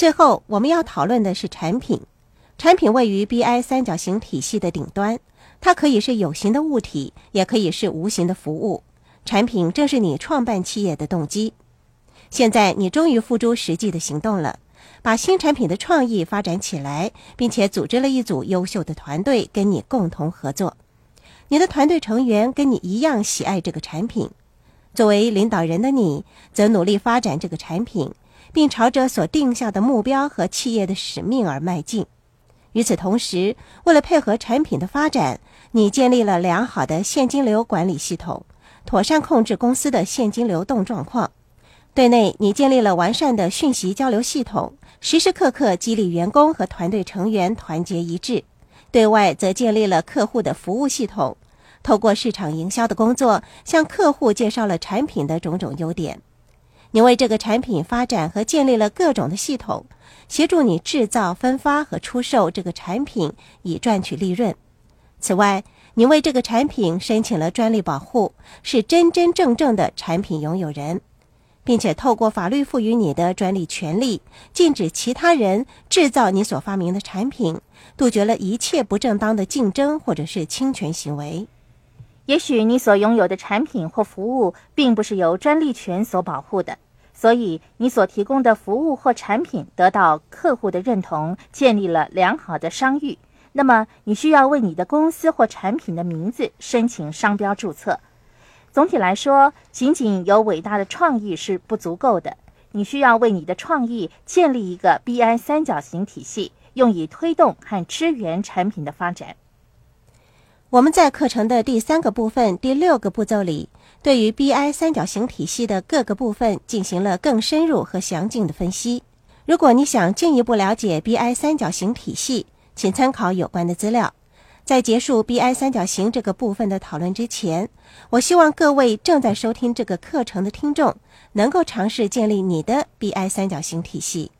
最后，我们要讨论的是产品。产品位于 BI 三角形体系的顶端，它可以是有形的物体，也可以是无形的服务。产品正是你创办企业的动机。现在，你终于付诸实际的行动了，把新产品的创意发展起来，并且组织了一组优秀的团队跟你共同合作。你的团队成员跟你一样喜爱这个产品。作为领导人的你，则努力发展这个产品，并朝着所定下的目标和企业的使命而迈进。与此同时，为了配合产品的发展，你建立了良好的现金流管理系统，妥善控制公司的现金流动状况。对内，你建立了完善的讯息交流系统，时时刻刻激励员工和团队成员团结一致；对外，则建立了客户的服务系统，透过市场营销的工作，向客户介绍了产品的种种优点。你为这个产品发展和建立了各种的系统。协助你制造、分发和出售这个产品，以赚取利润。此外，你为这个产品申请了专利保护，是真真正正的产品拥有人，并且透过法律赋予你的专利权利，禁止其他人制造你所发明的产品，杜绝了一切不正当的竞争或者是侵权行为。也许你所拥有的产品或服务并不是由专利权所保护的。所以，你所提供的服务或产品得到客户的认同，建立了良好的商誉。那么，你需要为你的公司或产品的名字申请商标注册。总体来说，仅仅有伟大的创意是不足够的。你需要为你的创意建立一个 BI 三角形体系，用以推动和支援产品的发展。我们在课程的第三个部分第六个步骤里，对于 BI 三角形体系的各个部分进行了更深入和详尽的分析。如果你想进一步了解 BI 三角形体系，请参考有关的资料。在结束 BI 三角形这个部分的讨论之前，我希望各位正在收听这个课程的听众能够尝试建立你的 BI 三角形体系。